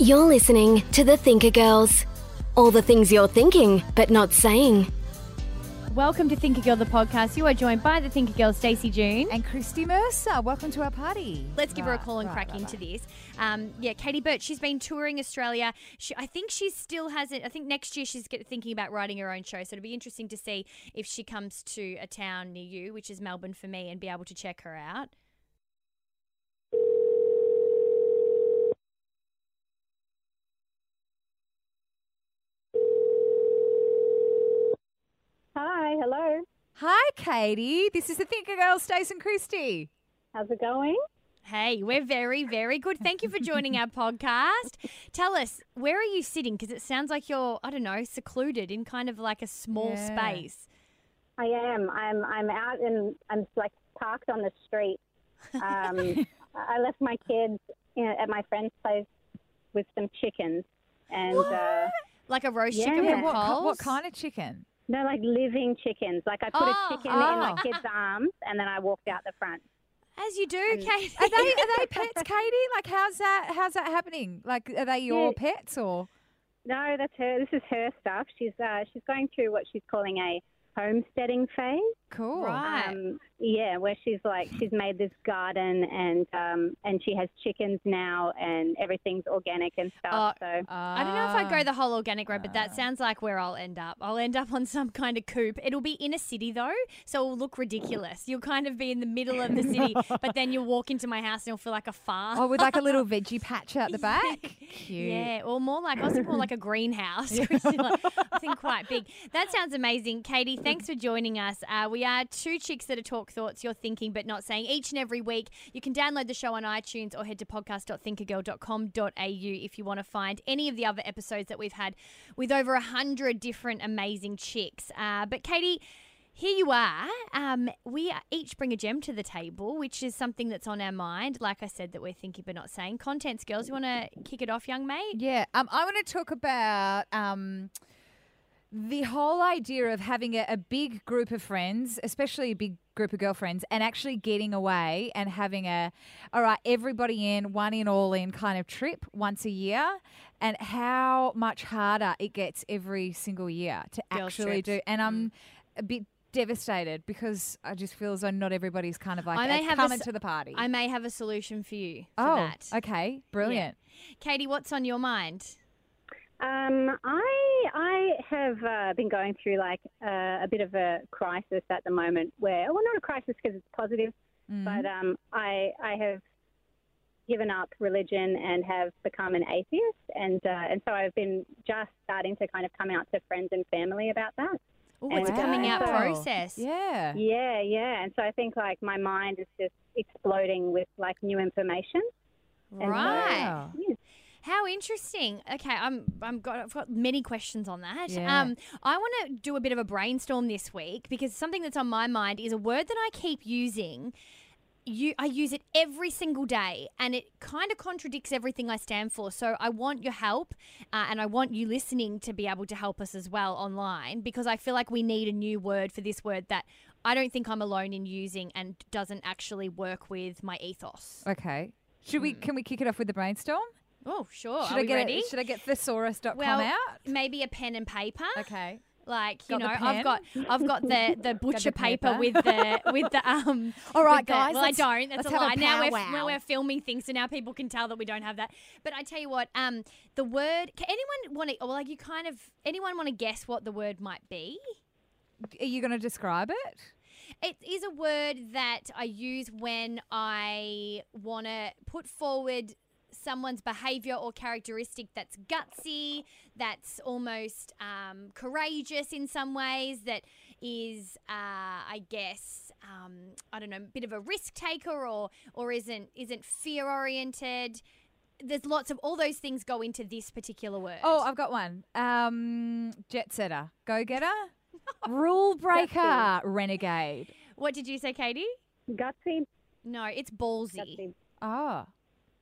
You're listening to the Thinker Girls. All the things you're thinking, but not saying. Welcome to Thinker Girl, the podcast. You are joined by the Thinker Girl, Stacey June. And Christy Mercer, welcome to our party. Let's give her a call and right, crack right, into right. this. Um, yeah, Katie Burt, she's been touring Australia. She, I think she still hasn't. I think next year she's get, thinking about writing her own show. So it'll be interesting to see if she comes to a town near you, which is Melbourne for me, and be able to check her out. Hi, hello. Hi, Katie. This is the Thinker Girl, Stace and Christy. How's it going? Hey, we're very, very good. Thank you for joining our podcast. Tell us, where are you sitting? Because it sounds like you're, I don't know, secluded in kind of like a small Yeah. space. I am. I'm. I'm out and I'm like parked on the street. Um, I left my kids you know, at my friend's place with some chickens, and uh, Like a roast Yeah. chicken Yeah, from what, Coles. what kind of chicken? They're like living chickens. Like I put Oh, a chicken oh. in my kid's arms, and then I walked out the front. As you do, Katie. Are they are they pets, Katie? Like how's that how's that happening? Like are they your pets or No, that's her. This is her stuff. She's uh, she's going through what she's calling a homesteading phase. cool? Right. Um, yeah, where she's like she's made this garden and um, and she has chickens now and everything's organic and stuff. so I don't know if I'd go Ah. the whole organic road, but that sounds like where I'll end up. I'll end up on some kind of coop. It'll be in a city though, so it'll look ridiculous. You'll kind of be in the middle of the city, but then you'll walk into my house and it'll feel like a farm. Oh, with like a little veggie patch out the back. Cute. Yeah, or more like I was more like a greenhouse. Like, I think quite big. That sounds amazing, Katie. Thanks for joining us. Uh, we are two chicks that are talk thoughts you're thinking but not saying. Each and every week, you can download the show on iTunes or head to podcast.thinkergirl.com.au if you want to find any of the other episodes that we've had with over a hundred different amazing chicks. Uh, but Katie. Here you are. Um, we each bring a gem to the table, which is something that's on our mind. Like I said, that we're thinking but not saying. Contents, girls. You want to kick it off, young mate? Yeah, um, I want to talk about um, the whole idea of having a, a big group of friends, especially a big group of girlfriends, and actually getting away and having a, all right, everybody in, one in, all in kind of trip once a year, and how much harder it gets every single year to Girls' actually trips. Mm. do. And I'm a bit devastated because I just feel as though not everybody's kind of like I may have a coming s- to the party. I may have a solution for you for oh, that. okay, brilliant. Katie, what's on your mind? Um, I I have uh, been going through like uh, a bit of a crisis at the moment. Where well, not a crisis because it's positive, Mm. but um, I I have given up religion and have become an atheist, and uh, and so I've been just starting to kind of come out to friends and family about that. Oh, it's a coming out so- process. Yeah. Yeah, yeah, and so I think like my mind is just exploding with like new information. And so- Right. Wow. Yeah. How interesting. Okay, I'm I'm got I've got many questions on that. Yeah. Um I want to do a bit of a brainstorm this week because something that's on my mind is a word that I keep using. You I use it every single day and it kind of contradicts everything I stand for. So I want your help uh, and I want you listening to be able to help us as well online because I feel like we need a new word for this word that I don't think I'm alone in using and doesn't actually work with my ethos. Okay. Should we? Can we kick it off with the brainstorm? Oh, sure. should Are I get ready? It, should I get thesaurus.com well, out? maybe a pen and paper. Okay. Like you Got the know. I've got I've got the the butcher paper, paper. with the with the um. All right, the- guys, Well, I don't. That's a have a lie. now we're now we're filming things, so now people can tell that we don't have that. But I tell you what, um, the word. Can anyone want to? Well, like you kind of anyone want to guess what the word might be? Are you going to describe it? It is a word that I use when I want to put forward someone's behavior or characteristic that's gutsy, that's almost um, courageous in some ways, that is, uh, I guess, um, I don't know, a bit of a risk taker or or isn't isn't fear oriented. There's lots of all those things go into this particular word. Oh, I've got one. Um, jet setter, go getter, rule breaker, renegade. what did you say, Katie? Gutsy. No, it's ballsy. Gutsy. Oh,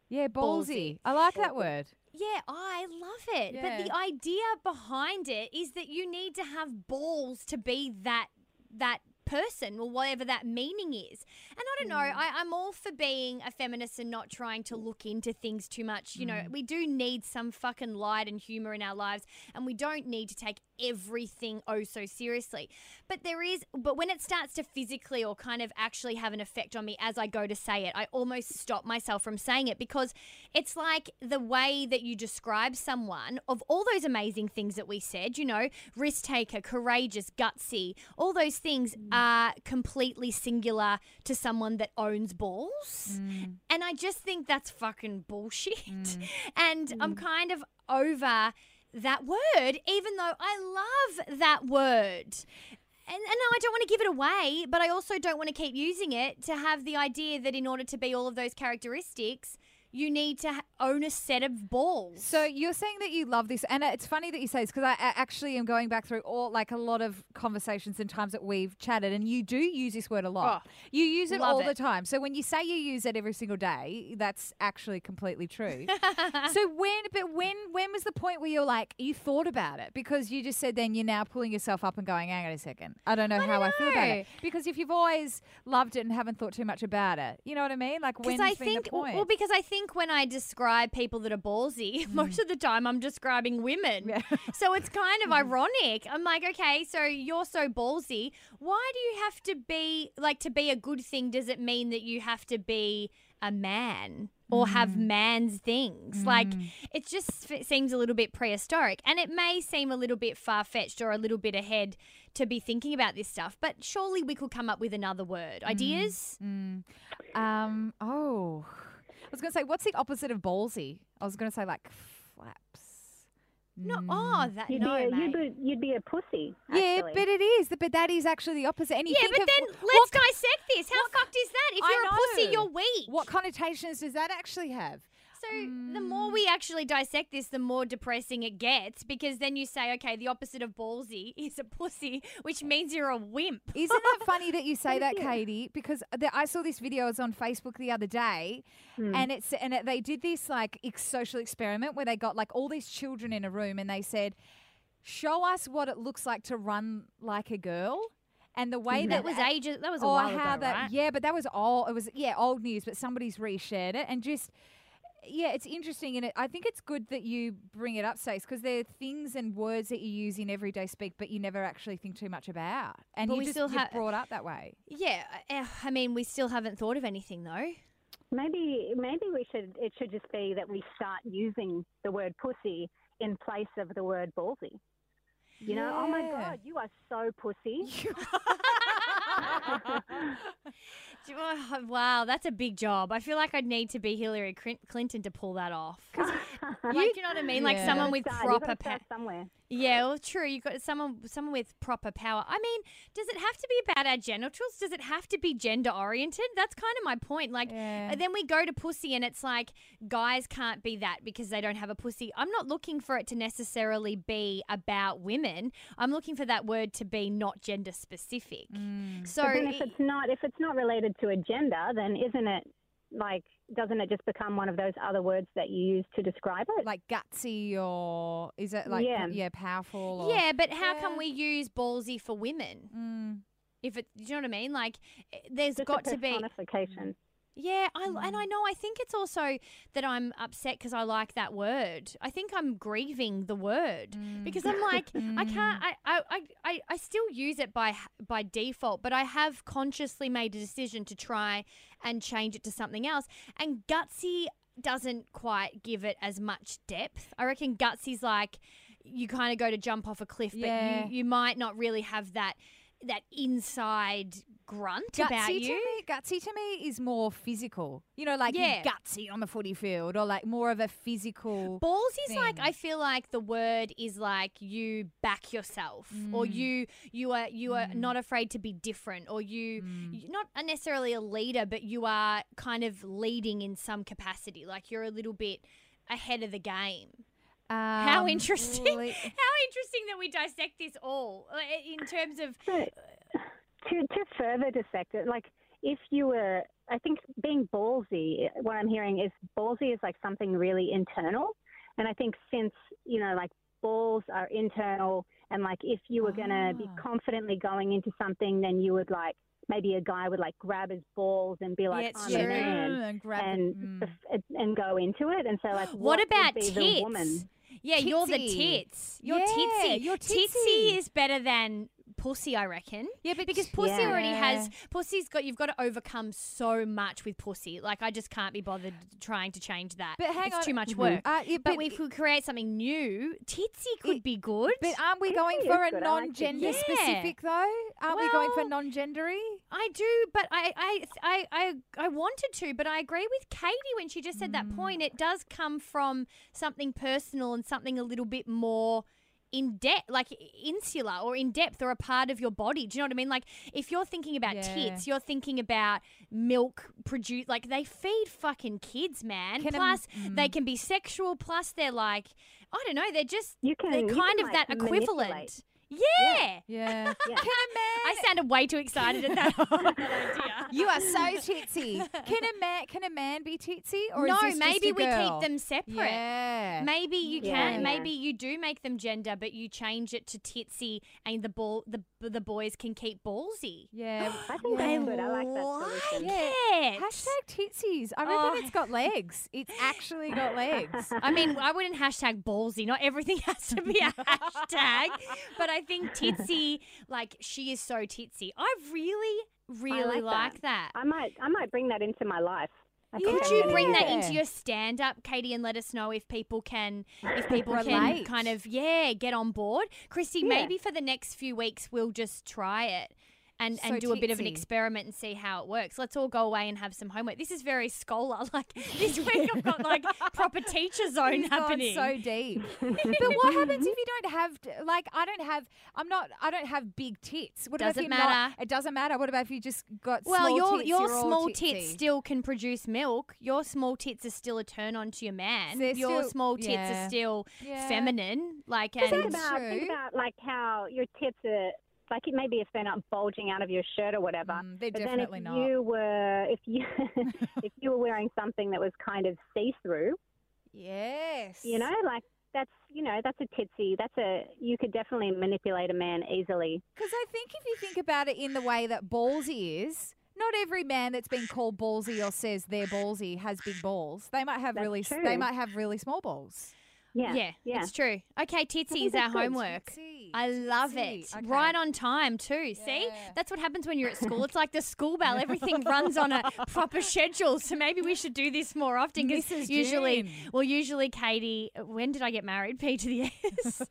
yeah, ballsy. Ballsy. I like that word. Yeah, I love it. But the idea behind it is that you need to have balls to be that that person or whatever that meaning is. And I don't know, mm. I, I'm all for being a feminist and not trying to look into things too much. You know, mm. we do need some fucking light and humor in our lives, and we don't need to take everything oh so seriously. But there is, but when it starts to physically or kind of actually have an effect on me as I go to say it, I almost stop myself from saying it because it's like the way that you describe someone of all those amazing things that we said, you know, risk taker, courageous, gutsy, all those things are completely singular to someone that owns balls. Mm. And I just think that's fucking bullshit. Mm. And I'm mm. kind of over that word, even though I love that word. And, and I don't want to give it away, but I also don't want to keep using it to have the idea that in order to be all of those characteristics, you need to own a set of balls. So you're saying that you love this, and it's funny that you say this because I I actually am going back through all like a lot of conversations and times that we've chatted, and you do use this word a lot. Oh, you use it all the time. So when you say you use it every single day, that's actually completely true. so when, but when, when was the point where you're like you thought about it because you just said then you're now pulling yourself up and going, hang on a second, I don't know how I feel about it because if you've always loved it and haven't thought too much about it, you know what I mean? Like when I think, well, because I think when I describe people that are ballsy, mm-hmm. most of the time I'm describing women. so it's kind of mm-hmm. ironic. I'm like, okay, so you're so ballsy. Why do you have to be like to be a good thing? Does it mean that you have to be a man? Or have mm. man's things. Like, mm. it just f- seems a little bit prehistoric. And it may seem a little bit far fetched or a little bit ahead to be thinking about this stuff, but surely we could come up with another word. Mm. Ideas? Um. Oh, was going to say, what's the opposite of ballsy? I was going to say like flaps. No, oh, ah, mm. that You'd, no, be a, mate. you'd, be, you'd be a pussy. Yeah, actually. but it is. But that is actually the opposite. And you yeah, think but of then let's what, dissect this. How fucked is that? If I you're a pussy, you're weak. what connotations does that actually have? So the more we mm. actually dissect this, the more depressing it gets because then you say, okay, the opposite of ballsy is a pussy, which means you're a wimp. Isn't it funny that you say that, Katie? Because the, I saw this video. I was on Facebook the other day, hmm. and it's and it, they did this like ex- social experiment where they got like all these children in a room, and they said, "Show us what it looks like to run like a girl." And the way mm-hmm. That that was ages. That was a or while how ago, that right? yeah but that was all it was yeah old news but somebody's reshared it and just yeah it's interesting and it, i think it's good that you bring it up Stace, because there are things and words that you use in everyday speak but you never actually think too much about and But you we just still you're ha- brought up that way Yeah, uh, I mean, we still haven't thought of anything though. Maybe maybe we should it should just be that we start using the word pussy in place of the word ballsy. You know, oh my god, you are so pussy. Do you- oh, wow, that's a big job. I feel like I'd need to be Hillary Clinton to pull that off. like, you know what I mean? Like Yeah. someone with Start, proper power. somewhere. Yeah, well, true. You got someone, someone with proper power. I mean, does it have to be about our genitals? Does it have to be gender oriented? That's kind of my point. Like, Yeah. then we go to pussy, and it's like guys can't be that because they don't have a pussy. I'm not looking for it to necessarily be about women. I'm looking for that word to be not gender specific. Mm. So But then if it's not if it's not related to a gender, then isn't it like doesn't it just become one of those other words that you use to describe it? like gutsy or is it like Yeah. yeah, powerful or, yeah, but how Yeah. come we use ballsy for women? Mm. If it, do you know what I mean? Like, eh, there's just got a to be. personification. Yeah, I, and I mm. know. I think it's also that I'm upset because I like that word. I think I'm grieving the word mm. because I'm like, I can't. Mm. I, I, I, I, I still use it by by default, but I have consciously made a decision to try and change it to something else. And gutsy doesn't quite give it as much depth. I reckon gutsy's like you kind of go to jump off a cliff, Yeah. but you, you might not really have that that inside grunt about Gutsy to me, gutsy to me is more physical. You know, like Yeah. gutsy on the footy field, or like more of a physical. Balls is like. I feel like the word is like you back yourself, or Mm. you you are you are not afraid to be different, or you Mm. you're not necessarily a leader, but you are kind of leading in some capacity. Like you're a little bit ahead of the game. How Um, interesting! le- How interesting that we dissect this all uh, in terms of So, to to further dissect it, like if you were, I think being ballsy. What I'm hearing is ballsy is like something really internal, and I think since you know, like balls are internal, and like if you were gonna be Ah. confidently going into something, then you would like maybe a guy would like grab his balls and be like, it's I'm true. a man. and And mm. and go into it, and so like, what, what, about tits? the woman? Yeah, you're the tits. You're Yeah, titsy. you're Titsy titsy. is better than pussy, I reckon. Yeah, but because pussy Yeah. already has pussy's got you've got to overcome so much with pussy. Like I just can't be bothered trying to change that. But hang it's on. too much Mhm. work. Uh, yeah, but, but if we create something new, titsy could It- be good. But aren't we going for a good. I like non-gender specific though? Aren't we going for non-gendery? I do, but I, I, I, I, I wanted to, but I agree with Katie when she just said Mm. that point. It does come from something personal and something a little bit more in depth, like insular or in depth or a part of your body. Do you know what I mean? Like if you're thinking about Yeah. tits, you're thinking about milk produce. Like they feed fucking kids, man. Can a- plus mm. they can be sexual. Plus they're like, I don't know. They're just You can they're kind can, of like, that equivalent. Manipulate. Yeah. Yeah. Yeah. Can a man? I sounded way too excited at that, that idea. you are so titsy. Can a man? Can a man be titsy? Or no, is this just maybe a we girl? keep them separate. Yeah. Maybe you Yeah. can. Yeah. Maybe you do make them gender, but you change it to titsy, and the ball the the boys can keep ballsy. Yeah. I think I that's good. I like that like solution. it. Hashtag titsy. I reckon Oh. it's got oh. legs. It's actually got legs. I mean, I wouldn't hashtag ballsy. Not everything has to be a hashtag, but I think titsy, like she is so titsy. I really, really like like that. I might I might bring that into my life. I think Could you bring that into your stand up, Katie, and let us know if people can if people can kind of yeah, get on board. Christy, Yeah. maybe for the next few weeks we'll just try it. And, and So do a bit of an experiment and see how it works. Let's all go away and have some homework. This is very scholar. Like this week, I've got like proper teacher zone You've gone happening. so deep. but what happens if you don't have like I don't have I'm not I don't have big tits. What about if Doesn't you're not- matter. it doesn't matter. What about if you just got well, small your tits, your you're small tits still can produce milk. Your small tits are still a turn on to your man. They're your still- small tits yeah. are still Yeah. feminine. Like Think and about think about like how your tits are like it maybe if they're not bulging out of your shirt or whatever. Mm, they're but definitely then not. if you were if you if you were wearing something that was kind of see through, Yes. you know, like that's you know that's a titsy. That's a you could definitely manipulate a man easily. Because I think if you think about it in the way that ballsy is, not every man that's been called ballsy or says they're ballsy has big balls. They might have That's really s- they might have really small balls. Yeah, yeah, yeah. it's true. Okay, Titsy is our homework. Titsy, I love titsy. it. Okay. Right on time too. See, that's what happens when you're at school. It's like the school bell. Everything runs on a proper schedule. So maybe we should do this more often because Mrs. usually, June. well, usually Katie. When did I get married? P to the S.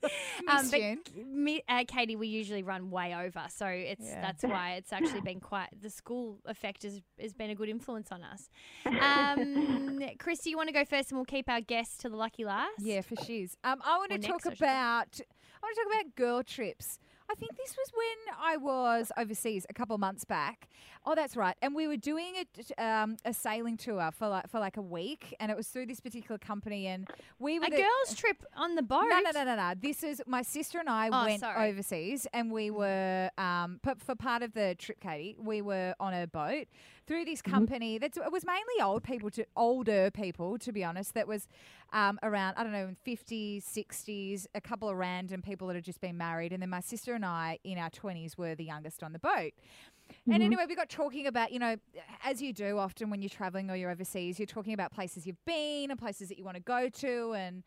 Miss but me, uh, Katie, we usually run way over. So it's Yeah. that's why it's actually been quite. The school effect has has been a good influence on us. Um, Christy, you want to go first, and we'll keep our guests to the lucky last. Yeah, for shiz. Um, I want to talk about. I want to talk about girl trips. I think this was when I was overseas a couple of months back. Oh, that's right. And we were doing a, um, a sailing tour for like for like a week, and it was through this particular company. And we were A the- girls' trip on the boat. No, no, no, no, no. This is my sister and I Oh, went sorry. overseas, and we were um, for part of the trip, Katie, we were on a boat through this company. That's it was mainly old people to older people, to be honest. That was um, around I don't know, fifties, sixties, a couple of random people that had just been married, and then my sister and I in our twenties were the youngest on the boat. And anyway, we got talking about, you know, as you do often when you're traveling or you're overseas, you're talking about places you've been and places that you want to go to. And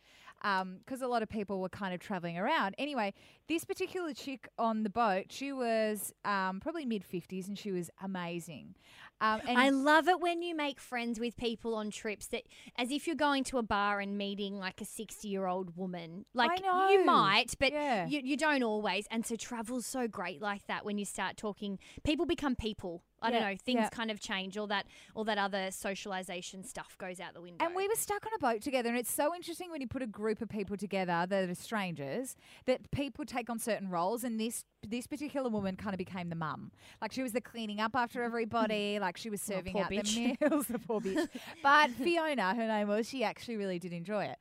because a lot of people were kind of traveling around. Anyway, this particular chick on the boat, she was um, probably mid 50s and she was amazing. Um, and I love it when you make friends with people on trips that, as if you're going to a bar and meeting like a 60 year old woman. Like you might, but Yeah. you, you don't always. And so travel's so great like that when you start talking. People become people. I don't know. Things yeah. kind of change. All that, all that other socialization stuff goes out the window. And we were stuck on a boat together, and it's so interesting when you put a group of people together that are strangers that people take on certain roles. And this this particular woman kind of became the mum, like she was the cleaning up after mm. everybody, mm. like she was oh, serving poor out bitch. the meals. the poor bitch. But Fiona, her name was, she actually really did enjoy it.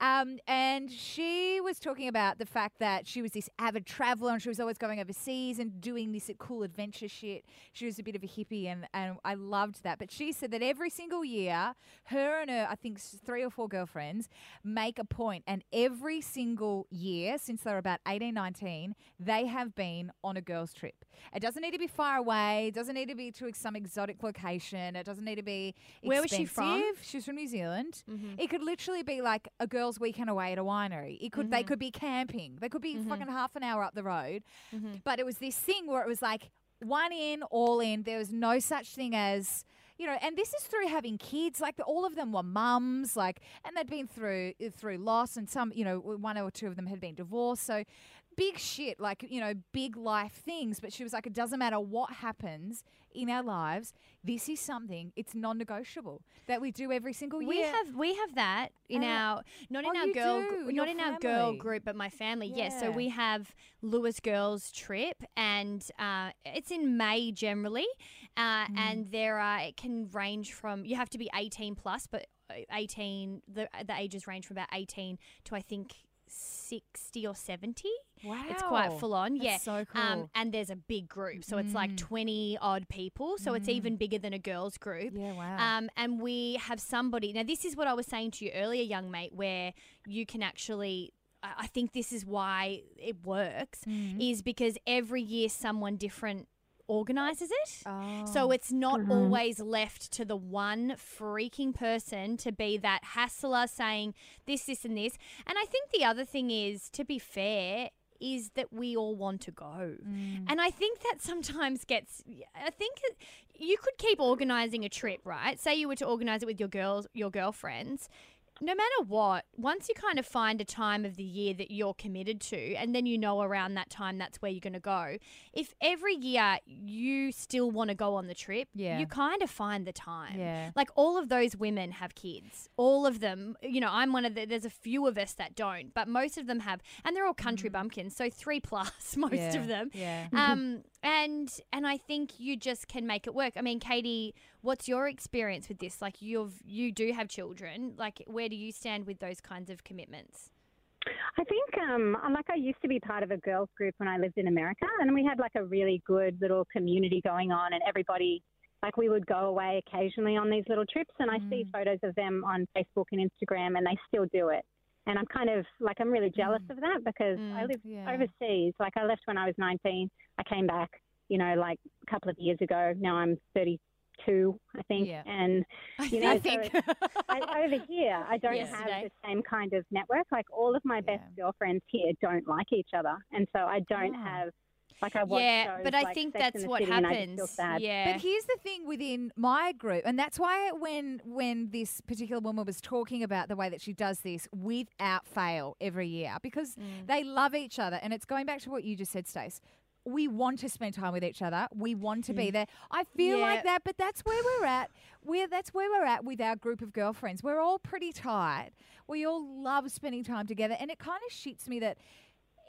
Um, and she was talking about the fact that she was this avid traveler and she was always going overseas and doing this cool adventure shit. She was a bit of a hippie and, and I loved that. But she said that every single year, her and her, I think three or four girlfriends, make a point and every single year since they were about 18, 19, they have been on a girls' trip. It doesn't need to be far away. It doesn't need to be to some exotic location. It doesn't need to be expensive. Where was she from? She was from New Zealand. It could literally be like a girls' weekend away at a winery. It could they mm-hmm. could be camping. They could be mm-hmm. fucking half an hour up the road. Mm-hmm. But it was this thing where it was like one in, all in. There was no such thing as you know, and this is through having kids. Like all of them were mums, like, and they'd been through through loss, and some, you know, one or two of them had been divorced. So big shit, like you know, big life things. But she was like, it doesn't matter what happens in our lives. This is something. It's non-negotiable that we do every single year. We have we have that in Uh, our not in oh, our girl do, gr- not in our girl group but my family yes so Yeah. we have Lewis Girls Trip and uh, it's in May generally uh, Mm. and there are it can range from you have to be 18 plus but uh, 18 the the ages range from about 18 to I think 60 or 70 wow, it's quite full on, That's yeah. so cool. Um, and there's a big group, so it's like Mm. 20 odd people, so it's even bigger than a girls' group. yeah, wow. Um, and we have somebody. Now, this is what I was saying to you earlier, young mate, where you can actually. I I think this is why it works, Mm. is because every year someone different organizes it. oh. So it's not always left to the one freaking person to be that hassler saying this, this, and this. And I think the other thing is, to be fair, is that we all want to go. Mm. And I think that sometimes gets, I think you could keep organizing a trip, right? Say you were to organize it with your girls, your girlfriends. No matter what, once you kind of find a time of the year that you're committed to, and then you know around that time that's where you're going to go, if every year you still want to go on the trip, Yeah. you kind of find the time. Yeah. Like all of those women have kids. All of them, you know, I'm one of the, there's a few of us that don't, but most of them have, and they're all country bumpkins, so three plus, most Mm. yeah. of them. Yeah. Um, and and I think you just can make it work. I mean, Katie, what's your experience with this? Like you've you do have children. Like where do you stand with those kinds of commitments? I think, um, like, I used to be part of a girls' group when I lived in America, and we had like a really good little community going on, and everybody, like, we would go away occasionally on these little trips, and I see photos of them on Facebook and Instagram, and they still do it. And I'm kind of like, I'm really jealous of that because I Mm, live yeah. overseas. Like, I left when I was 19, I came back, you know, like a couple of years ago. Now I'm 32, I think, Yeah. and you know, I so think. it's- I, over here, I don't Yesterday. have the same kind of network. Like all of my best Yeah. girlfriends here don't like each other, and so I don't Ah. have like I watch yeah, shows but I like think Sex that's what City and I just happens. Yeah. But here's the thing within my group, and that's why when when this particular woman was talking about the way that she does this without fail every year, because Mm. they love each other, and it's going back to what you just said, Stace. We want to spend time with each other. We want to be there. I feel Mm. Yeah. like that, but that's where we're at. We're that's where we're at with our group of girlfriends. We're all pretty tight. We all love spending time together, and it kind of shits me that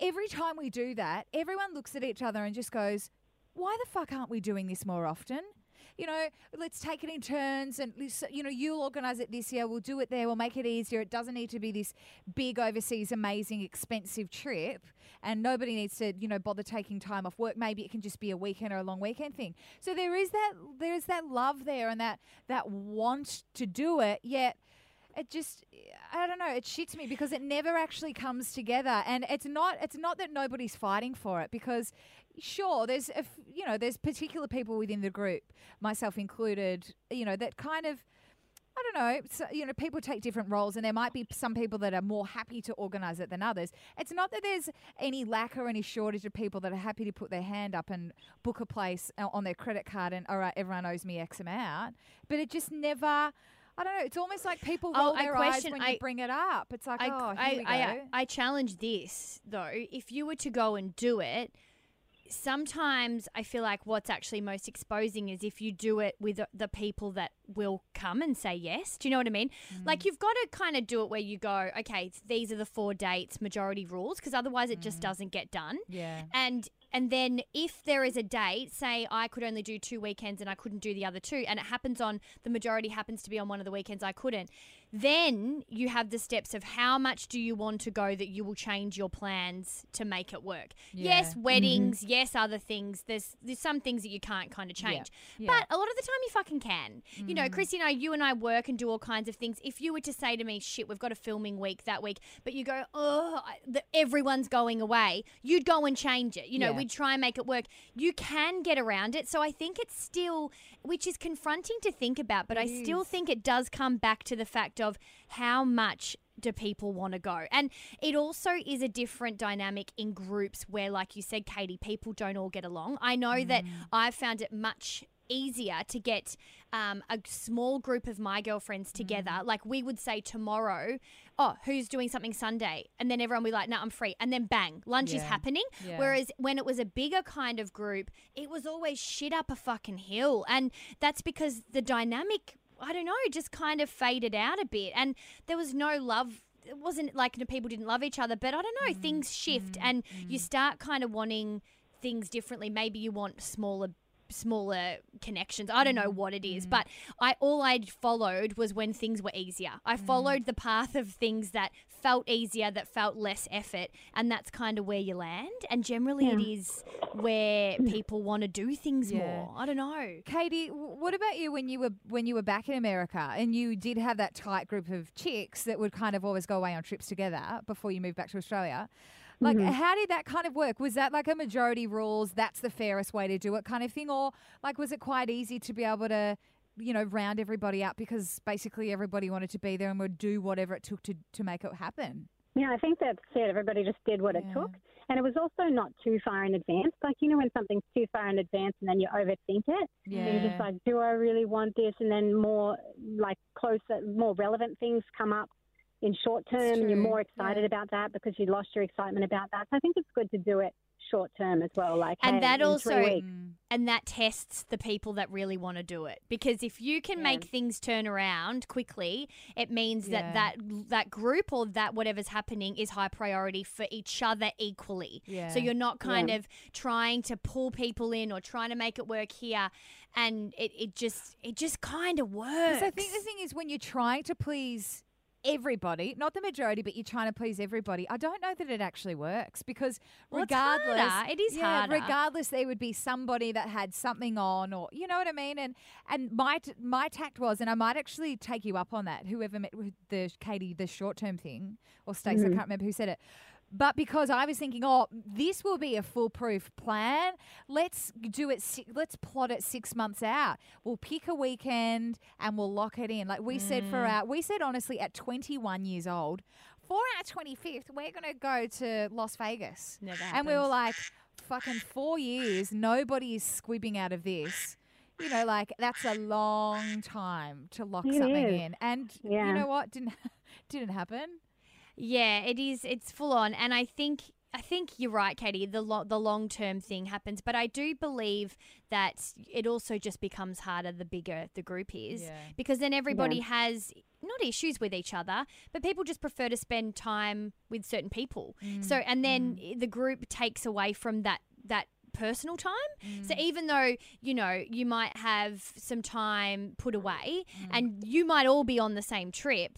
every time we do that, everyone looks at each other and just goes, "Why the fuck aren't we doing this more often?" You know, let's take it in turns, and you know, you'll organise it this year. We'll do it there. We'll make it easier. It doesn't need to be this big, overseas, amazing, expensive trip, and nobody needs to, you know, bother taking time off work. Maybe it can just be a weekend or a long weekend thing. So there is that, there is that love there, and that that want to do it. Yet it just I don't know, it shits me because it never actually comes together and it's not it's not that nobody's fighting for it because sure there's a f you know there's particular people within the group myself included you know that kind of I don't know. So, you know, people take different roles, and there might be some people that are more happy to organise it than others. It's not that there's any lack or any shortage of people that are happy to put their hand up and book a place uh, on their credit card and all right, everyone owes me X amount. But it just never. I don't know. It's almost like people Oh, roll I their question- eyes when I- you bring it up. It's like, I, oh, I, here we go. I, I challenge this though. If you were to go and do it, sometimes I feel like what's actually most exposing is if you do it with the- the people that will come and say yes. Do you know what I mean? Mm. Like you've got to kind of do it where you go, okay, these are the four dates, majority rules, because otherwise it just mm. doesn't get done. yeah. And and then if there is a date, say I could only do two weekends and I couldn't do the other two, and it happens on the majority happens to be on one of the weekends I couldn't, then you have the steps of how much do you want to go that you will change your plans to make it work. Yes, Yeah. weddings, yes, other things. There's there's some things that you can't kind of change. Yeah. Mm. But a lot of the time you fucking can. You know, Chrissy and I, you and I work and do all kinds of things. If you were to say to me, shit, we've got a filming week that week, but you go, oh, the, everyone's going away, you'd go and change it. You know, Yeah. we'd try and make it work. You can get around it. So I think it's still, which is confronting to think about, but I still think it does come back to the fact of how much do people want to go? And it also is a different dynamic in groups where, like you said, Katie, people don't all get along. I know that I've found it much easier to get um, a small group of my girlfriends together. Like we would say tomorrow, oh, who's doing something Sunday? And then everyone would be like, no, I'm free. And then bang, lunch is happening. Yeah. Whereas when it was a bigger kind of group, it was always shit up a fucking hill. And that's because the dynamic, I don't know, just kind of faded out a bit. And there was no love. It wasn't like the people didn't love each other, but I don't know, Mm, things shift and you start kind of wanting things differently. Maybe you want smaller smaller connections. I don't know what it is, but mm. I all I followed was when things were easier. I mm. followed the path of things that felt easier, that felt less effort, and that's kind of where you land. And generally, it is where mm. people want to do things Yeah. more. I don't know. Katie, what about you when you were when you were back in America and you did have that tight group of chicks that would kind of always go away on trips together before you moved back to Australia? Like, mm-hmm. how did that kind of work? Was that like a majority rules? That's the fairest way to do it, kind of thing, or like was it quite easy to be able to, you know, round everybody up because basically everybody wanted to be there and would do whatever it took to to make it happen? Yeah, I think that's it. Everybody just did what it took. And it was also not too far in advance. Like, you know, when something's too far in advance and then you overthink it, and you're just like, do I really want this? And then more like closer, more relevant things come up in short term and you're more excited Yeah. about that because you lost your excitement about that. So I think it's good to do it short term as well. Like, And hey, that also-. Mm. and that tests the people that really want to do it because if you can Yeah. make things turn around quickly it means Yeah. that that that group or that whatever's happening is high priority for each other equally Yeah. so you're not kind Yeah. of trying to pull people in or trying to make it work here and it, it just it just kind of works I think the thing is when you're trying to please everybody, not the majority, but you're trying to please everybody, I don't know that it actually works because Well, regardless, harder. It is yeah, harder. regardless, there would be somebody that had something on, or you know what I mean. And and my t- my tact was, and I might actually take you up on that. Whoever met with the Katie, the short term thing, or Stacey, I mm-hmm. can't remember who said it. But because I was thinking, oh, this will be a foolproof plan. Let's do it. Let's plot it six months out. We'll pick a weekend and we'll lock it in. Like we said for Mm. our, we said honestly at 21 years old, for our 25th, we're gonna go to Las Vegas. Never And we were like, fucking four years. Nobody is squibbing out of this. You know, like that's a long time to lock It something is. in. And you know what? Didn't didn't happen. Yeah, it is. It's full on, and I think I think you're right, Katie. The lo- the long term thing happens, but I do believe that it also just becomes harder the bigger the group is, Yeah. because then everybody has not issues with each other, but people just prefer to spend time with certain people. So, mm. and then mm. the group takes away from that that personal time. So mm. even though, you know, you might have some time put away and you might all be on the same trip,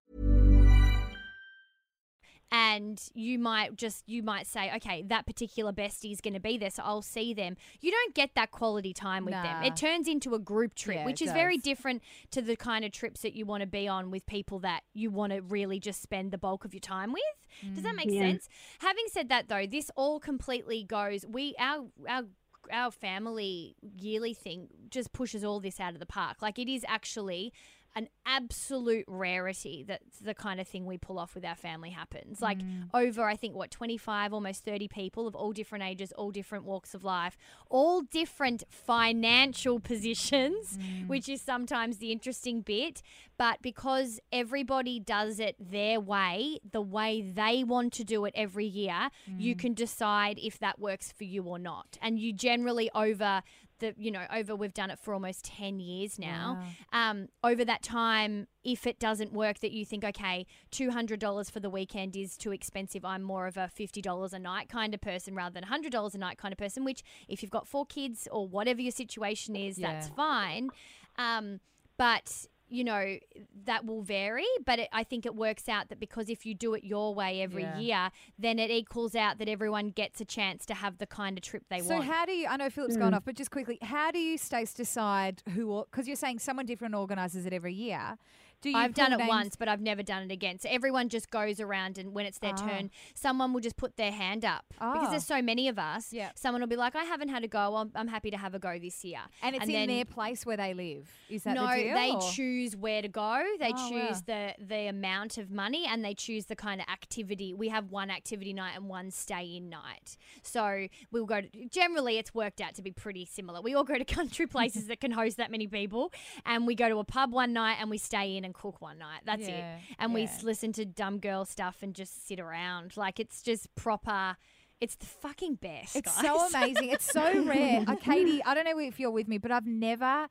And you might just you might say okay that particular bestie is going to be there so i'll see them. You don't get that quality time with them. It turns into a group trip Yeah, which it is very different to the kind of trips that you want to be on with people that you want to really just spend the bulk of your time with. Does that mm. make Yeah. sense? Having said that though this all completely goes we our our our family yearly thing just pushes all this out of the park. Like it is actually an absolute rarity that the kind of thing we pull off with our family happens. Like mm. over, I think, what, 25, almost 30 people of all different ages, all different walks of life, all different financial positions, mm. which is sometimes the interesting bit. But because everybody does it their way, the way they want to do it every year, you mm. can decide if that works for you or not. And you generally over the you know over we've done it for almost 10 years now. Um, over that time if it doesn't work that you think okay $200 for the weekend is too expensive i'm more of a $50 a night kind of person rather than $100 a night kind of person which if you've got four kids or whatever your situation is that's fine. Um, but you know that will vary but it, i think it works out that because if you do it your way every Yeah. year then it equals out that everyone gets a chance to have the kind of trip they So want So, how do you? I know Philip's gone hmm. off, but just quickly, how do you Stace, decide who? Because you're saying someone different organises it every year. Do? I've done it names- once, but I've never done it again. So everyone just goes around, and when it's their Ah. turn, someone will just put their hand up because Ah. there's so many of us. Yeah. Someone will be like, "I haven't had a go. I'm, I'm happy to have a go this year." and it's in then- their place where they live. Is that no, the deal? they or- choose where to go. They Oh, choose wow. the the amount of money, and they choose the kind of activity. We have one activity night and one stay in night. So we'll go. To, generally, it's worked out to be pretty similar. We all go to country places that can host that many people, and we go to a pub one night and we stay in and cook one night. That's Yeah, it. And we yeah. s- listen to dumb girl stuff and just sit around. Like it's just proper. It's the fucking best. It's guys. so amazing. It's so rare. Uh, Katie, I don't know if you're with me, but I've never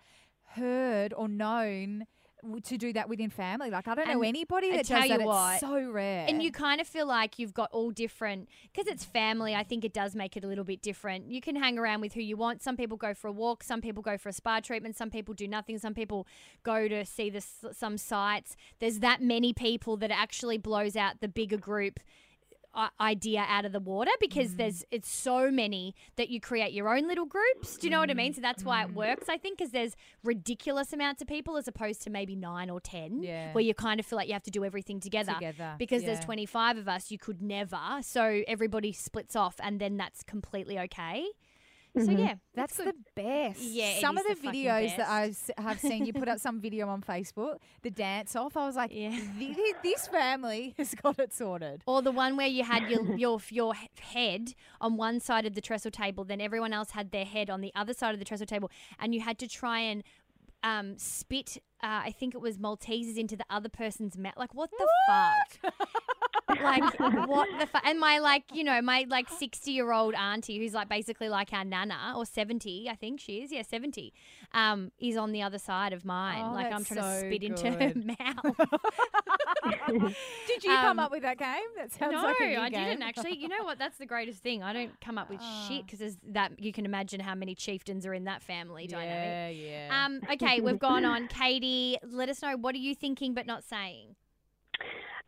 heard or known to do that within family. Like I don't know anybody that does you that. what, it's so rare. And you kind of feel like you've got all different, because it's family, I think it does make it a little bit different. You can hang around with who you want. Some people go for a walk, some people go for a spa treatment, some people do nothing, some people go to see the, some sites. There's that many people that actually blows out the bigger group idea out of the water because there's mm. it's so many that you create your own little groups. Do you know what i mean? So that's why it mm. works i think because there's ridiculous amounts of people as opposed to maybe nine or ten Yeah. where you kind of feel like you have to do everything together, Together, because there's 25 of us you could never. So everybody splits off and then that's completely okay so yeah That's the best. Yeah, some of the, the videos that I have seen, you put up some video on Facebook, the dance off. I was like, Yeah. "Thi- thi- this family has got it sorted. Or the one where you had your your your head on one side of the trestle table, then everyone else had their head on the other side of the trestle table, and you had to try and um, spit. Uh, I think it was Maltesers into the other person's mouth. Like what the fuck? like what the fuck? And my like you know my like sixty year old auntie who's like basically like our nana or seventy I think she is yeah seventy, um, is on the other side of mine. Oh, like I'm trying to so spit into her mouth. Did you come Um, up with that game? That sounds no, like a new I game. didn't actually. You know what? That's the greatest thing. I don't come up with shit because that you can imagine how many chieftains are in that family dynamic. Yeah, yeah. Um, okay, we've gone on. Katie, let us know what are you thinking but not saying.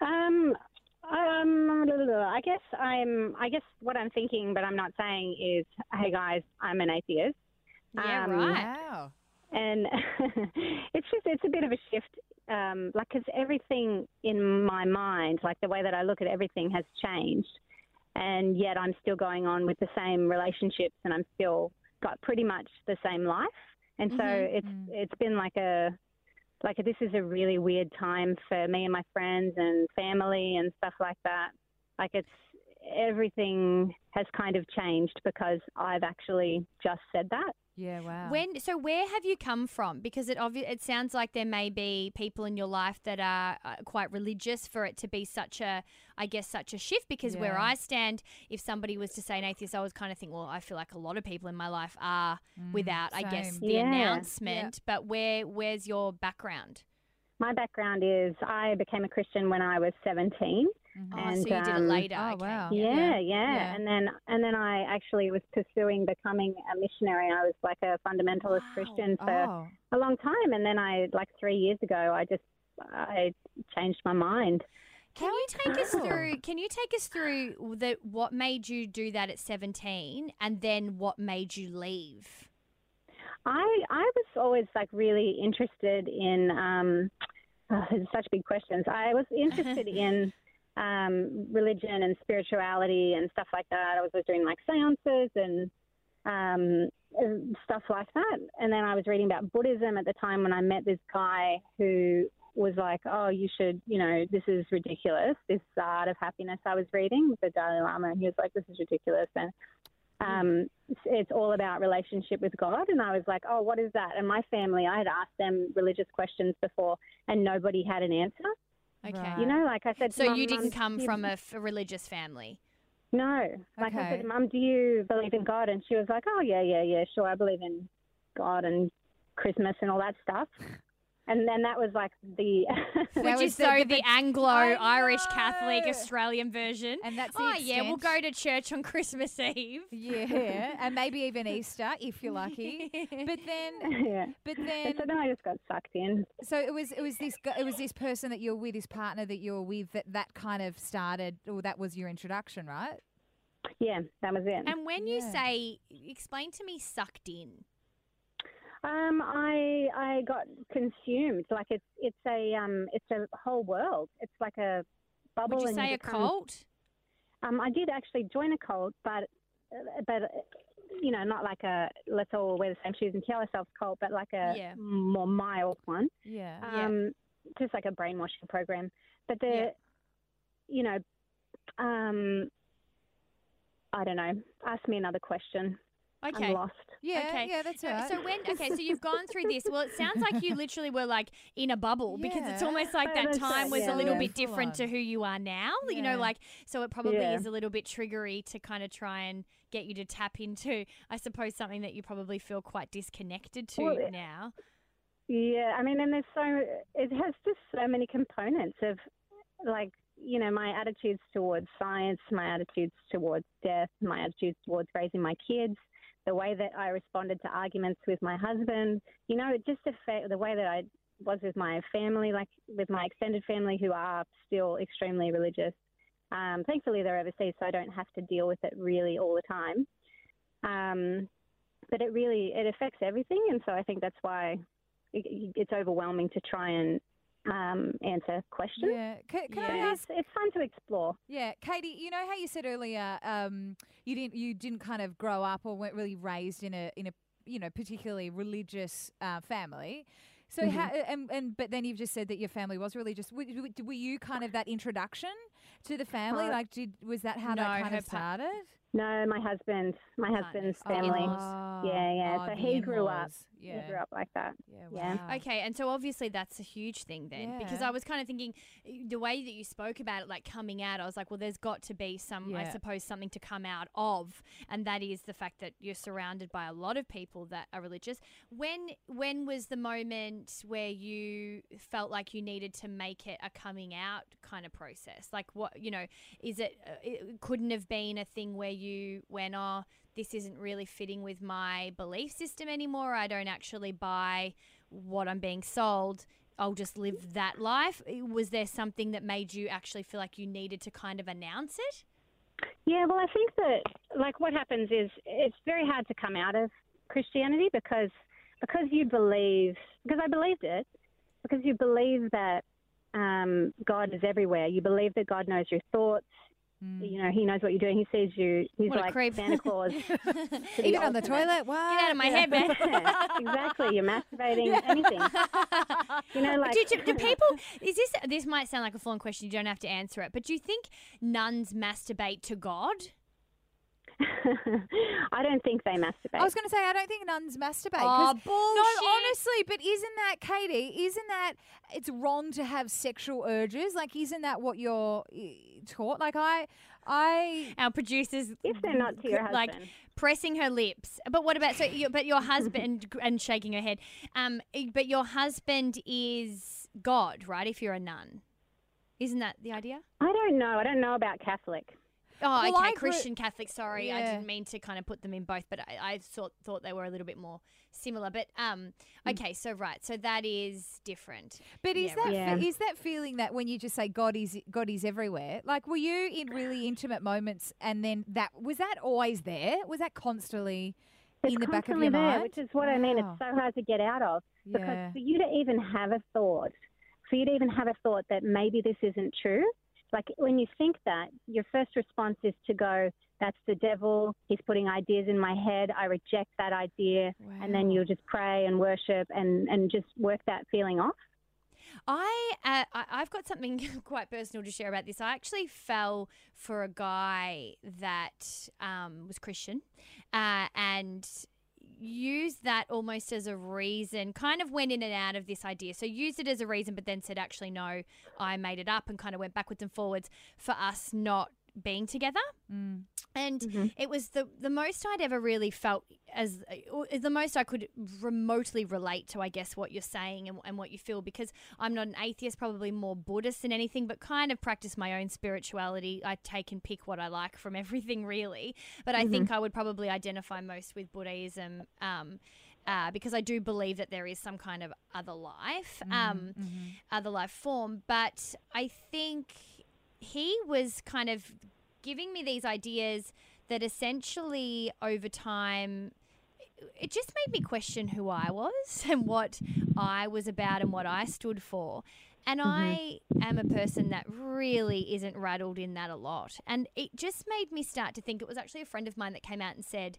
Um, um, I guess I'm. I guess what I'm thinking, but I'm not saying is, hey guys, I'm an atheist, Yeah, Um, right. wow. and it's just it's a bit of a shift. Um, like because everything in my mind, like the way that I look at everything, has changed. and yet I'm still going on with the same relationships, and I'm still got pretty much the same life. And so Mhm. it's it's been like a like this is a really weird time for me and my friends and family and stuff like that. Like it's everything has kind of changed because I've actually just said that. Yeah, wow. When so where have you come from? Because it obvi- it sounds like there may be people in your life that are uh, quite religious for it to be such a I guess such a shift because where I stand if somebody was to say an atheist I was kind of think well I feel like a lot of people in my life are without I guess the Yeah. announcement but where where's your background? My background is I became a Christian when I was 17. Oh, And, so you did it um, later. Oh, okay. wow. Yeah, Yeah. yeah, Yeah. And then and then I actually was pursuing becoming a missionary. I was like a fundamentalist Wow. Christian for Oh, a long time and then I like 3 years ago I just I changed my mind. Can you take us through? Can you take us through the what made you do that at seventeen, and then what made you leave? I I was always like really interested in um oh, such big questions. I was interested in um religion and spirituality and stuff like that. I was doing like seances and um stuff like that. And then I was reading about Buddhism at the time when I met this guy who was like, "Oh, you should, you know, this is ridiculous. This art of happiness I was reading with the Dalai Lama." And he was like, "This is ridiculous." And um, it's all about relationship with God. And I was like, oh, what is that? And my family, I had asked them religious questions before, and nobody had an answer. Okay. Right. You know, like I said, So "Mum, you didn't Mum, come you-" from a, f- a religious family. no. Like I said, Mum, do you believe in God? And she was like, oh yeah, yeah, yeah, sure, I believe in God and Christmas and all that stuff. And then that was like the Which is so the the, big- Anglo Irish Catholic. Australian version. and that's the oh yeah, we'll go to church on Christmas Eve. Yeah, and maybe even Easter if you're lucky. But then, yeah. but And then, so then I just got sucked in. so it was it was this it was this person that you're with, this partner that you're with that that kind of started, or that was your introduction, right? Yeah, that was it. And when you say, explain to me, sucked in. Um, I I got consumed. Like it's it's a um it's a whole world. It's like a bubble. Would you say a become- cult? Um, I did actually join a cult, but but you know, not like a let's all wear the same shoes and kill ourselves cult, but like a Yeah. more mild one. Yeah. Yeah. Um, just like a brainwashing program. But the, Yeah. you know, um, I don't know. Ask me another question. Okay. I'm lost. Yeah, okay. yeah, that's so, right. So when okay, so you've gone through this. Well, it sounds like you literally were like in a bubble because it's almost like that time was yeah. a little Yeah. bit different to who you are now. You know, like so it probably Yeah. is a little bit triggery to kind of try and get you to tap into, I suppose, something that you probably feel quite disconnected to Well, now. Yeah, I mean, and there's so it has just so many components of like you know my attitudes towards science, my attitudes towards death, my attitudes towards raising my kids, the way that I responded to arguments with my husband. You know, it just affect the way that I was with my family, like with my extended family who are still extremely religious. Um, thankfully, they're overseas, so I don't have to deal with it really all the time. Um, but it really it affects everything, and so I think that's why it, it's overwhelming to try and um, answer questions. yeah. Can, can Yeah. ask? it's, it's fun to explore. Yeah, Katie, you know how you said earlier, um, you didn't you didn't kind of grow up or weren't really raised in a in a you know particularly religious uh, family. So how and, and but then you've just said that your family was religious. Were, were- were you kind of that introduction to the family? Uh, like, did was that how No, that kind of pa- started? No, my husband, my husband's the family. in-laws. Yeah, yeah. Oh, so he grew up. Yeah. He grew up like that. Yeah. Yeah. Okay, and so obviously that's a huge thing then, because I was kind of thinking eh, the way that you spoke about it, like coming out, I was like, well, there's got to be some, I suppose, something to come out of, and that is the fact that you're surrounded by a lot of people that are religious. When when was the moment where you felt like you needed to make it a coming out kind of process? Like, what you know, is it? uh, It couldn't have been a thing where you went, oh, this isn't really fitting with my belief system anymore. I don't actually buy what I'm being sold. I'll just live that life. Was there something that made you actually feel like you needed to kind of announce it? Yeah, well, I think that like what happens is it's very hard to come out of Christianity because because you believe because I believed it because you believe that um, God is everywhere. You believe that God knows your thoughts. Mm. You know, he knows what you're doing. He sees you. He's What like. Santa Claus. Even on the toilet. What? Get out of my head, man. Exactly. You're masturbating. Anything. You know, like do, do, do people? Is this? This might sound like a flawed question. You don't have to answer it. But do you think nuns masturbate to God? I don't think they masturbate. I was going to say, I don't think nuns masturbate. Oh, bullshit! No, honestly, but isn't that, Katie, isn't that, it's wrong to have sexual urges? Like, isn't that what you're taught? Like, I, I, Our producers, if they're not to your like husband. pressing her lips. But what about so? You, but your husband and shaking her head. Um, but your husband is God, right? If you're a nun, isn't that the idea? I don't know. I don't know about Catholic. Oh, Well, okay. I grew- Christian, Catholic. Sorry, I Yeah. didn't mean to kind of put them in both, but I, I thought thought they were a little bit more similar. But um, okay. So right. So that is different. but is Yeah, that, right. Yeah. is that feeling that when you just say God is, God is everywhere, like, were you in really intimate moments and then that, was that always there? Was that constantly It's in the back of constantly your there, mind? which is what I mean. Wow. It's so hard to get out of Yeah. because for you to even have a thought, for you to even have a thought that maybe this isn't true, like when you think that, your first response is to go, "That's the devil. He's putting ideas in my head. I reject that idea." And then you'll just pray and worship and and just work that feeling off. I, uh, I I've got something quite personal to share about this. I actually fell for a guy that um, was Christian, uh, and used that almost as a reason. Kind of went in and out of this idea. So used it as a reason, but then said, actually, no, I made it up, and kind of went backwards and forwards for us not being together. Mm. And it was the the most I'd ever really felt as or the most I could remotely relate to, I guess, what you're saying and, and what you feel because I'm not an atheist, probably more Buddhist than anything, but kind of practice my own spirituality. I take and pick what I like from everything, really. But I think I would probably identify most with Buddhism. Um, uh, because I do believe that there is some kind of other life, um, other life form. But I think he was kind of giving me these ideas that essentially over time it just made me question who I was and what I was about and what I stood for. And mm-hmm. I am a person that really isn't rattled in that a lot. And it just made me start to think it was actually a friend of mine that came out and said,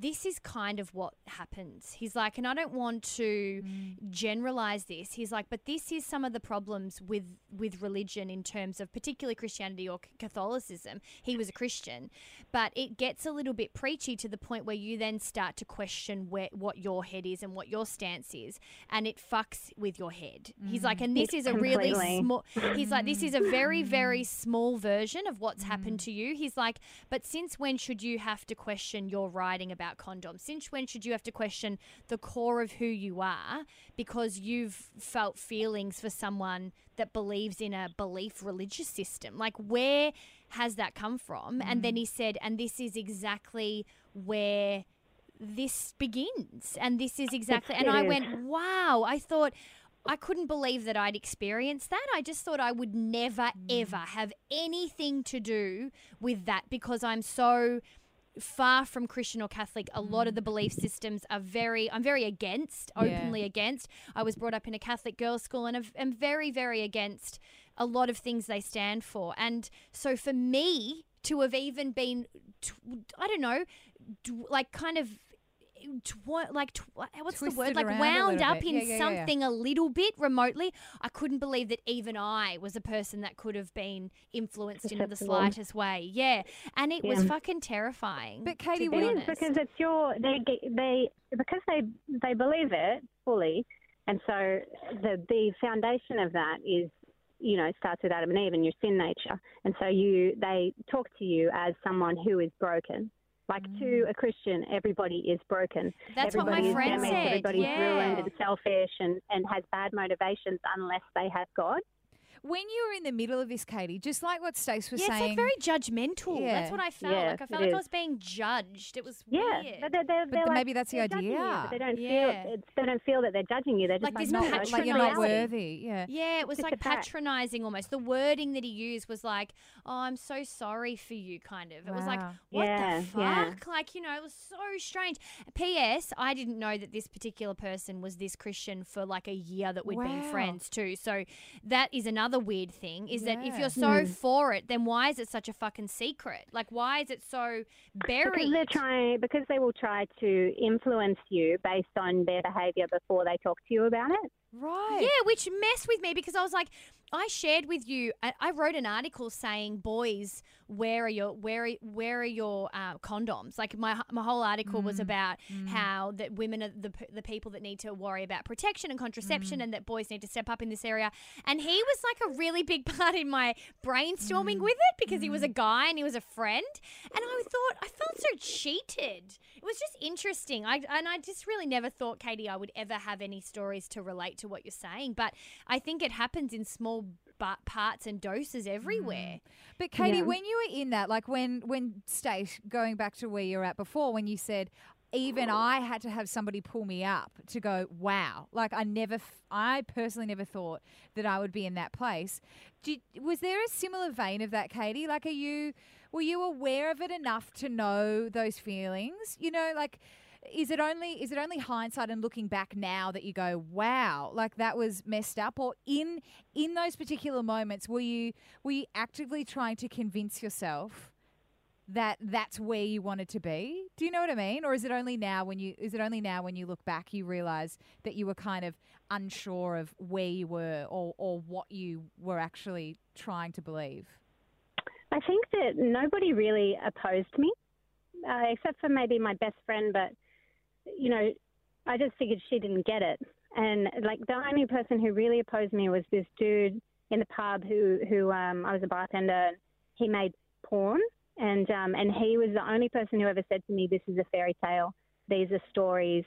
this is kind of what happens. He's like, and I don't want to mm. generalize this. He's like, but this is some of the problems with with religion in terms of particularly Christianity or Catholicism. He was a Christian, but it gets a little bit preachy to the point where you then start to question where what your head is and what your stance is, and it fucks with your head. He's like, and this mm. is a really small. He's like, this is a very mm. very small version of what's happened to you. He's like, but since when should you have to question your writing about condoms? Since when should you have to question the core of who you are because you've felt feelings for someone that believes in a belief religious system? Like, where has that come from? And then mm. he said, and this is exactly where this begins. And this is exactly, and I went, wow. I thought, I couldn't believe that I'd experienced that. I just thought I would never, mm. ever have anything to do with that because I'm so far from Christian or Catholic. A lot of the mm. belief systems are very, I'm very against, Yeah. openly against. I was brought up in a Catholic girls' school and I'm very, very against a lot of things they stand for. And so for me to have even been, I don't know, like kind of. Tw- like tw- what's the word? like wound up bit. in Yeah, yeah, yeah, yeah. something a little bit remotely. I couldn't believe that even i was a person that could have been influenced in the slightest way. Yeah. And it was fucking terrifying But to Katie, be It is because it's your they they because they they believe it fully, and so the the foundation of that is you know starts with Adam and Eve and your sin nature, and so you they talk to you as someone who is broken. Like to mm. a Christian, everybody is broken. That's what my everybody is friend damaged, said, Everybody's ruined and selfish and, and has bad motivations unless they have God. When you were in the middle of this, Katie, just like what Stace was yeah, it's saying. like very judgmental. Yeah. That's what I felt. Yeah, like I felt like I was being judged. It was Yeah, weird. but they're, they're, But they're like, maybe that's the they're you, idea. but they don't Yeah. feel they don't feel that they're judging you. They're just Like like, no, not, like you're not worthy. Yeah. Yeah, it was Just like patronizing almost. The wording that he used was like, "Oh, I'm so sorry for you," kind of. It was like, "What Yeah, the fuck?" yeah. Like, you know, it was so strange. P.S. I didn't know that this particular person was this Christian for like a year that we'd been friends too. So that is another another weird thing is that if you're so hmm. for it, then why is it such a fucking secret? Like, why is it so buried? Because buried? they're trying, because they will try to influence you based on their behaviour before they talk to you about it. Right. Yeah, which messed with me because I was like, I shared with you. I, I wrote an article saying, "Boys, where are your where are, where are your uh, condoms?" Like my my whole article was mm, about mm. how that women are the the people that need to worry about protection and contraception, mm. and that boys need to step up in this area. And he was like a really big part in my brainstorming with it because he was a guy and he was a friend, and I thought I felt so cheated. It was just interesting. I and I just really never thought, Katie, I would ever have any stories to relate to what you're saying. But I think it happens in small bu- parts and doses everywhere. Mm. But Katie, when you were in that, like when when Stace, going back to where you were at before, when you said even oh. I had to have somebody pull me up to go, wow. Like I never, I personally never thought that I would be in that place. Did, was there a similar vein of that, Katie? Like, are you, were you aware of it enough to know those feelings? You know, like, is it only is it only hindsight and looking back now that you go wow like that was messed up? Or in in those particular moments were you were you actively trying to convince yourself that that's where you wanted to be? Do you know what i mean? Or is it only now when you is it only now when you look back you realize that you were kind of unsure of where you were or or what you were actually trying to believe? I think that nobody really opposed me, uh, except for maybe my best friend. But you know, I just figured she didn't get it, and like the only person who really opposed me was this dude in the pub who who um, I was a bartender. and He made porn, and um, and he was the only person who ever said to me, "This is a fairy tale. These are stories."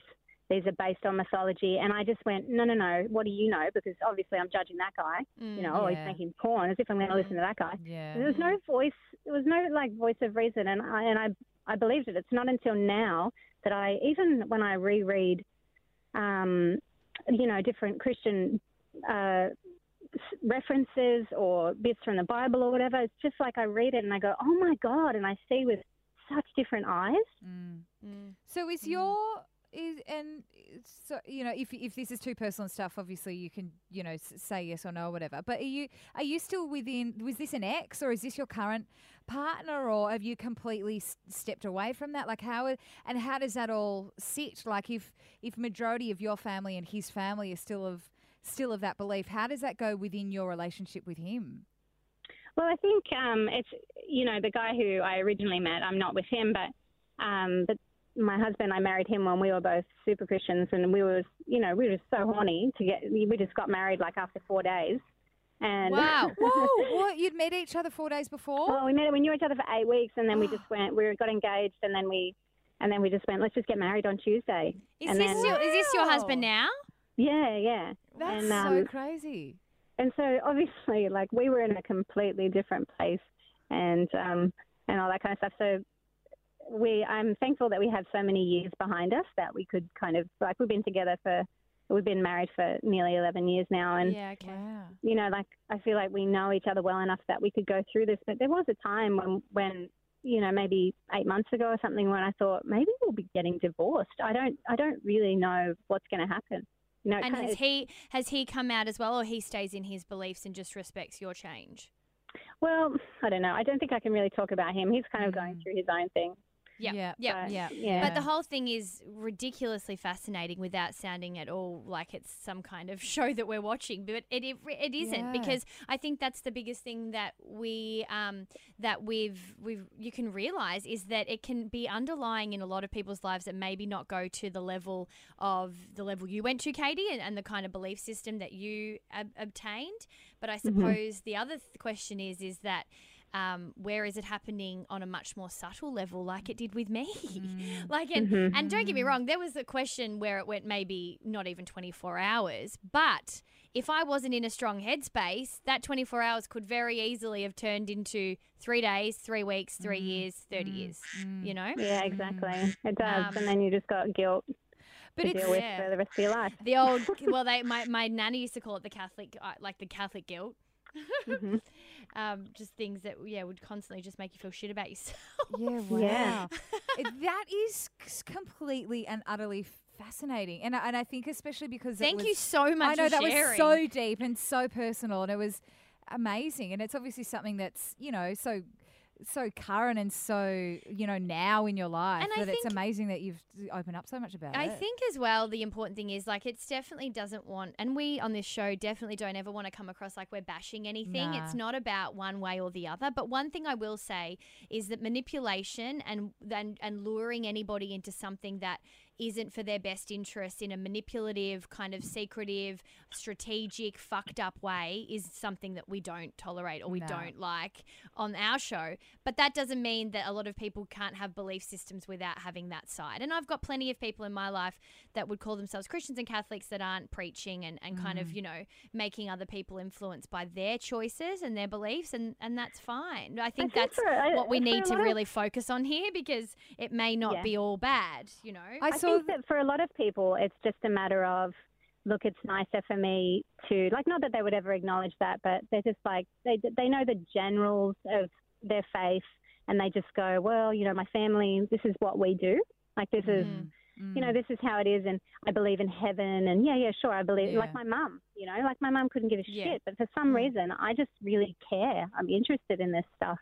These are based on mythology, and I just went, no, no, no. What do you know? Because obviously I'm judging that guy. you know, oh, he's yeah. making porn, as if I'm going to listen to that guy. yeah There was no voice. There was no like voice of reason, and I and I I believed it. It's not until now that I even when I reread, um, you know, different Christian uh, references or bits from the Bible or whatever. It's just like I read it and I go, oh my god, and I see with such different eyes. Mm. So is your is and so you know if if this is too personal stuff, obviously you can you know say yes or no or whatever. But are you are you still within? Was this an ex or is this your current partner or have you completely stepped away from that? Like how and how does that all sit? Like if if majority of your family and his family are still of still of that belief, how does that go within your relationship with him? Well, I think um, it's you know the guy who I originally met. I'm not with him, but um, but my husband, I married him when we were both super Christians, and we were you know we were so horny to get. We just got married like after four days, and Wow. Whoa! what you'd met each other four days before? well, we met. We knew each other for eight weeks, and then we just went. We got engaged, and then we. And then we just went, let's just get married on Tuesday. Is and this then, your is this your husband now? yeah, yeah. That's and, so um, crazy. and so obviously like we were in a completely different place and um and all that kind of stuff so we i'm thankful that we have so many years behind us that we could kind of like we've been together for we've been married for nearly 11 years now and yeah. Okay. Wow. you know like i feel like we know each other well enough that we could go through this but there was a time when when you know maybe eight months ago or something when i thought maybe we'll be getting divorced i don't i don't really know what's going to happen you know And kinda- has he has he come out as well, or he stays in his beliefs and just respects your change? Well, I don't know. I don't think I can really talk about him. He's kind of going Mm. through his own thing. Yeah. Yeah. Yeah. But, Yeah. yeah. But the whole thing is ridiculously fascinating without sounding at all like it's some kind of show that we're watching. But it it, it isn't Yeah. because I think that's the biggest thing that we um, that we've we've you can realize is that it can be underlying in a lot of people's lives that maybe not go to the level of the level you went to, Katie, and, and the kind of belief system that you ob- obtained. But I suppose the other th- question is is that um, where is it happening on a much more subtle level, like it did with me? like, and and don't get me wrong, there was a question where it went maybe not even twenty four hours, but if I wasn't in a strong headspace, that twenty four hours could very easily have turned into three days, three weeks, three years, thirty years. You know, Yeah, exactly. It does. Um, and then you just got guilt But to it's deal with yeah. for the rest of your life. the old well, they my my nanny used to call it the Catholic, uh, like the Catholic guilt. um, just things that yeah would constantly just make you feel shit about yourself. Yeah, wow. Yeah. That is completely and utterly fascinating, and I, and I think especially because it Thank you so much. I know for that was so deep and so personal, and it was. amazing, and it's obviously something that's you know so so current and so you know now in your life And that it's amazing that you've opened up so much about I it. I think as well, the important thing is like it's definitely doesn't want, and we on this show definitely don't ever want to come across like we're bashing anything. It's not about one way or the other. But one thing I will say is that manipulation and and, and luring anybody into something that isn't for their best interest in a manipulative, kind of secretive, strategic, fucked up way is something that we don't tolerate or we No. don't like on our show. But that doesn't mean that a lot of people can't have belief systems without having that side. And I've got plenty of people in my life that would call themselves Christians and Catholics that aren't preaching and, and kind of, mm-hmm. you know, making other people influenced by their choices and their beliefs. And, and that's fine. I think, think that's for- I- what we need to lot of- really focus on here because it may not Yeah. be all bad, you know? I I saw think that for a lot of people, it's just a matter of, look, it's nicer for me to like. Not that they would ever acknowledge that, but they're just like they they know the generals of their faith, and they just go, well, you know, my family, this is what we do. Like this is, Mm. you know, this is how it is, and I believe in heaven, and yeah, yeah, sure, I believe. Yeah. Like my mum, you know, like my mum couldn't give a Yeah. shit, but for some Mm. reason, I just really care. I'm interested in this stuff,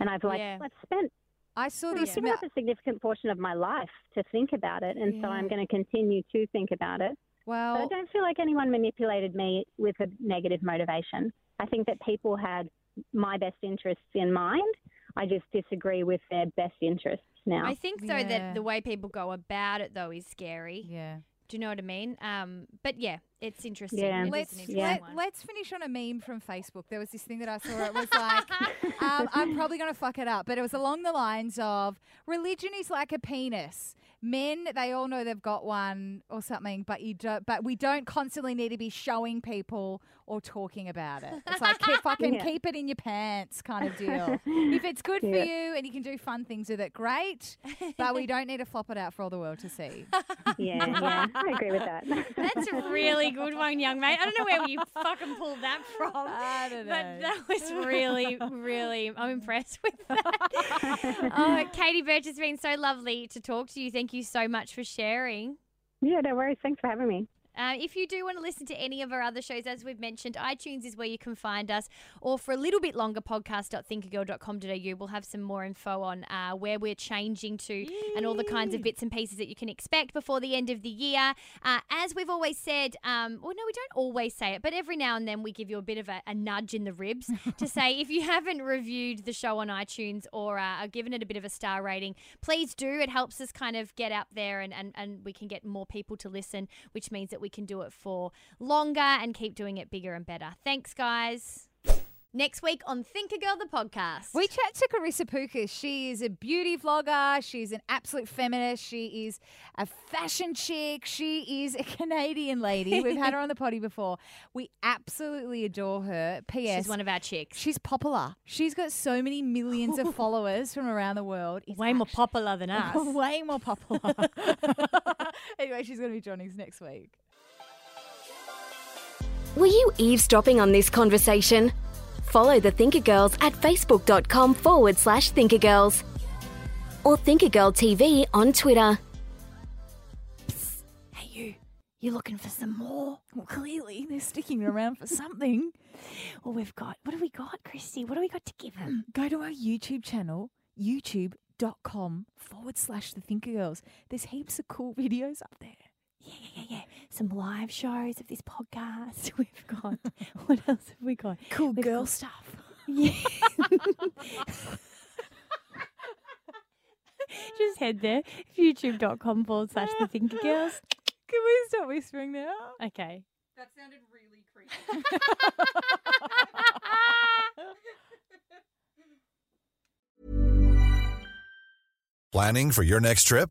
and I've like Yeah. I've spent I saw I've this. given up a significant portion of my life to think about it, and so I'm going to continue to think about it. But I don't feel like anyone manipulated me with a negative motivation. I think that people had my best interests in mind. I just disagree with their best interests now. I think though Yeah. that the way people go about it though is scary. yeah. Do you know what I mean? Um, but yeah, it's interesting. Yeah. It is Let's an let, interesting one. let's finish on a meme from Facebook. There was this thing that I saw. It was like, um, I'm probably going to fuck it up, but it was along the lines of religion is like a penis. Men, they all know they've got one or something, but you don't. But we don't constantly need to be showing people or talking about it. It's like keep, fucking Yeah. keep it in your pants, kind of deal. if it's good for you and you can do fun things with it, great. But we don't need to flop it out for all the world to see. yeah, yeah, I agree with that. That's a really good one, young mate. I don't know where you fucking pulled that from. I don't But that was really, really, I'm impressed with that. oh, Katie Birch, it's been so lovely to talk to you. Thank you so much for sharing. yeah, no worries. Thanks for having me. Uh, if you do want to listen to any of our other shows, as we've mentioned, iTunes is where you can find us, or for a little bit longer, podcast.thinkergirl.com.au. We'll have some more info on uh, where we're changing to and all the kinds of bits and pieces that you can expect before the end of the year. Uh, as we've always said, um, well, no, we don't always say it, but every now and then we give you a bit of a, a nudge in the ribs to say if you haven't reviewed the show on iTunes or uh, given it a bit of a star rating, please do. It helps us kind of get out there and, and, and we can get more people to listen, which means that we can do it for longer and keep doing it bigger and better. Thanks, guys. Next week on Thinker Girl, the podcast. We chat to Karissa Pukas. She is a beauty vlogger. She's an absolute feminist. She is a fashion chick. She is a Canadian lady. We've had her on the potty before. We absolutely adore her. P.S. She's one of our chicks. She's popular. She's got so many millions of followers from around the world. It's Way more popular than us. Way more popular. anyway, she's going to be joining us next week. Were you eavesdropping on this conversation? Follow the Thinker Girls at facebook.com forward slash thinkergirls or Thinkergirl TV on Twitter. Hey, you. You looking for some more? Well, clearly they're sticking around for something. Well, we've got, what have we got, Christy? What have we got to give them? Go to our YouTube channel, youtube.com forward slash the Thinker Girls. There's heaps of cool videos up there. Yeah, yeah, yeah, yeah. Some live shows of this podcast. We've got, what else have we got? Cool We've girl got- stuff. Yeah. Just head there, youtube.com forward slash the Thinker Girls. Can we stop whispering now? Okay. That sounded really creepy. Planning for your next trip?